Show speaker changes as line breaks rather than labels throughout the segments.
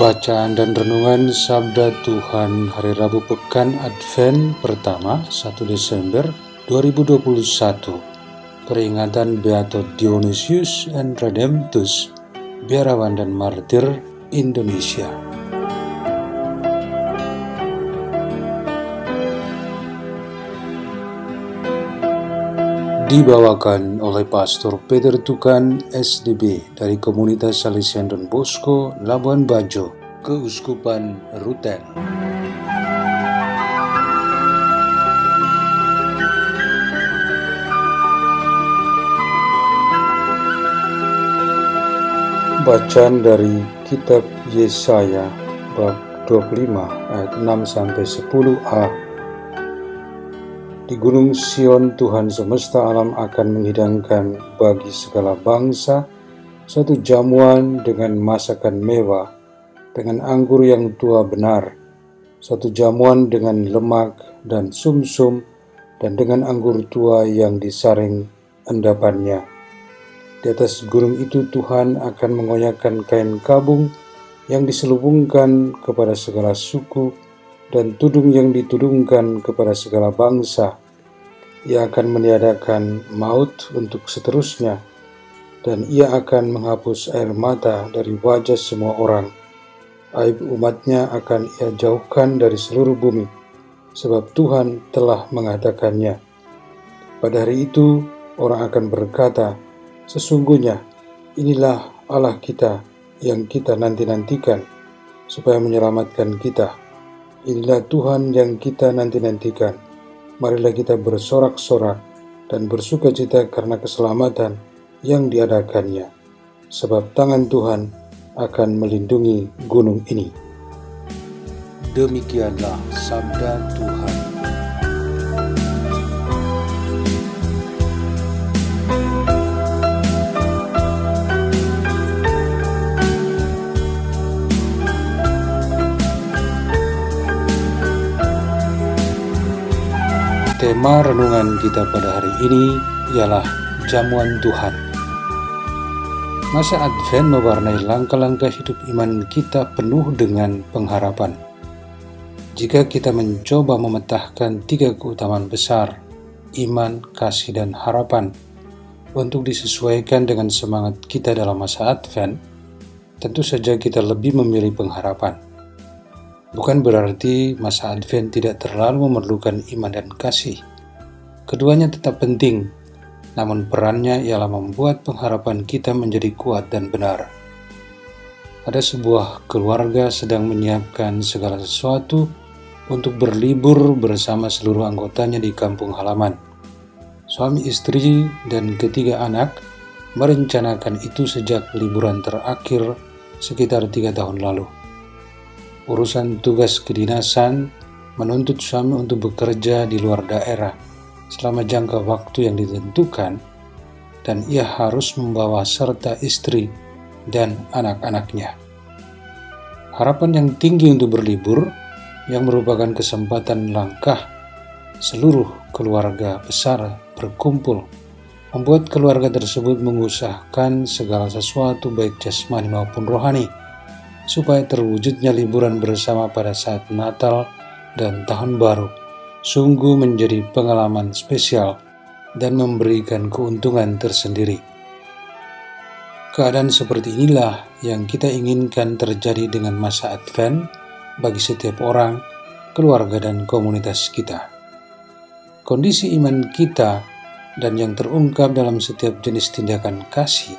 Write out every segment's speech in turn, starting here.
Bacaan dan Renungan Sabda Tuhan Hari Rabu Pekan Advent pertama 1 Desember 2021 Peringatan Beato Dionysius and Redemptus Biarawan dan Martir Indonesia. Dibawakan oleh Pastor Peter Tukan SDB dari Komunitas Salesian Don Bosco, Labuan Bajo, Keuskupan Ruten. Bacaan dari Kitab Yesaya bab 25 ayat 6 sampai 10a di Gunung Sion Tuhan semesta alam akan menghidangkan bagi segala bangsa satu jamuan dengan masakan mewah, dengan anggur yang tua benar, satu jamuan dengan lemak dan sumsum, dan dengan anggur tua yang disaring endapannya. Di atas gunung itu Tuhan akan mengoyakkan kain kabung yang diselubungkan kepada segala suku, dan tudung yang ditudungkan kepada segala bangsa. Ia akan meniadakan maut untuk seterusnya, dan ia akan menghapus air mata dari wajah semua orang. Aib umatnya akan ia jauhkan dari seluruh bumi, sebab Tuhan telah mengatakannya. Pada hari itu, orang akan berkata, Sesungguhnya, inilah Allah kita yang kita nanti-nantikan, supaya menyelamatkan kita. Inilah Tuhan yang kita nanti-nantikan marilah kita bersorak-sorak dan bersuka cita karena keselamatan yang diadakannya, sebab tangan Tuhan akan melindungi gunung ini. Demikianlah sabda Tuhan. Tema renungan kita pada hari ini ialah jamuan Tuhan. Masa Advent mewarnai langkah-langkah hidup iman kita penuh dengan pengharapan. Jika kita mencoba memetakan tiga keutamaan besar, iman, kasih, dan harapan, untuk disesuaikan dengan semangat kita dalam masa Advent, tentu saja kita lebih memilih pengharapan. Bukan berarti masa Advent tidak terlalu memerlukan iman dan kasih. Keduanya tetap penting, namun perannya ialah membuat pengharapan kita menjadi kuat dan benar. Ada sebuah keluarga sedang menyiapkan segala sesuatu untuk berlibur bersama seluruh anggotanya di kampung halaman. Suami istri dan ketiga anak merencanakan itu sejak liburan terakhir sekitar tiga tahun lalu urusan tugas kedinasan menuntut suami untuk bekerja di luar daerah selama jangka waktu yang ditentukan dan ia harus membawa serta istri dan anak-anaknya. Harapan yang tinggi untuk berlibur yang merupakan kesempatan langkah seluruh keluarga besar berkumpul membuat keluarga tersebut mengusahakan segala sesuatu baik jasmani maupun rohani supaya terwujudnya liburan bersama pada saat Natal dan Tahun Baru sungguh menjadi pengalaman spesial dan memberikan keuntungan tersendiri. Keadaan seperti inilah yang kita inginkan terjadi dengan masa Advent bagi setiap orang, keluarga, dan komunitas kita. Kondisi iman kita dan yang terungkap dalam setiap jenis tindakan kasih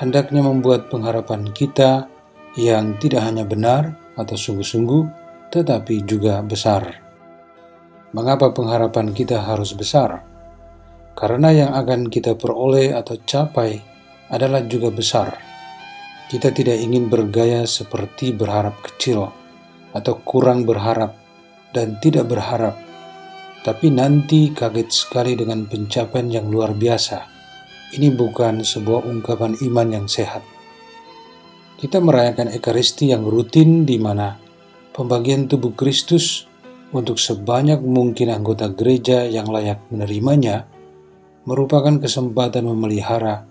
hendaknya membuat pengharapan kita yang tidak hanya benar atau sungguh-sungguh, tetapi juga besar. Mengapa pengharapan kita harus besar? Karena yang akan kita peroleh atau capai adalah juga besar. Kita tidak ingin bergaya seperti berharap kecil atau kurang berharap dan tidak berharap, tapi nanti kaget sekali dengan pencapaian yang luar biasa. Ini bukan sebuah ungkapan iman yang sehat. Kita merayakan Ekaristi yang rutin di mana pembagian tubuh Kristus untuk sebanyak mungkin anggota gereja yang layak menerimanya merupakan kesempatan memelihara,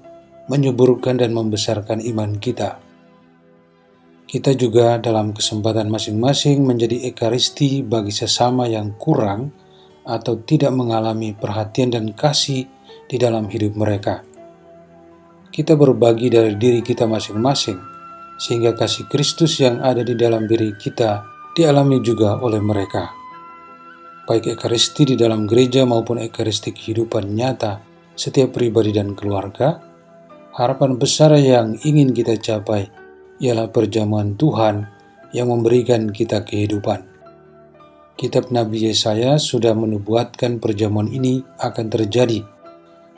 menyuburkan dan membesarkan iman kita. Kita juga dalam kesempatan masing-masing menjadi ekaristi bagi sesama yang kurang atau tidak mengalami perhatian dan kasih di dalam hidup mereka. Kita berbagi dari diri kita masing-masing, sehingga kasih Kristus yang ada di dalam diri kita dialami juga oleh mereka. Baik ekaristi di dalam gereja maupun ekaristi kehidupan nyata setiap pribadi dan keluarga, harapan besar yang ingin kita capai ialah perjamuan Tuhan yang memberikan kita kehidupan. Kitab Nabi Yesaya sudah menubuatkan perjamuan ini akan terjadi,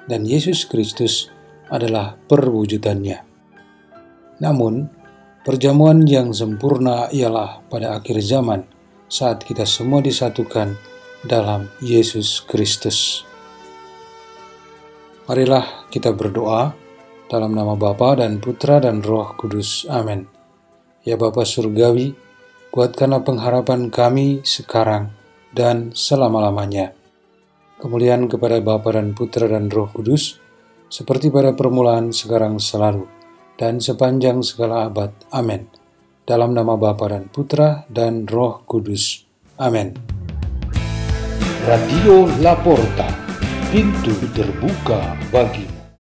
dan Yesus Kristus adalah perwujudannya. Namun, perjamuan yang sempurna ialah pada akhir zaman saat kita semua disatukan dalam Yesus Kristus. Marilah kita berdoa dalam nama Bapa dan Putra dan Roh Kudus. Amin. Ya Bapa Surgawi, kuatkanlah pengharapan kami sekarang dan selama-lamanya. Kemuliaan kepada Bapa dan Putra dan Roh Kudus, seperti pada permulaan, sekarang, selalu, dan sepanjang segala abad. Amin. Dalam nama Bapa dan Putra dan Roh Kudus. Amin.
Radio Laporta pintu terbuka bagimu.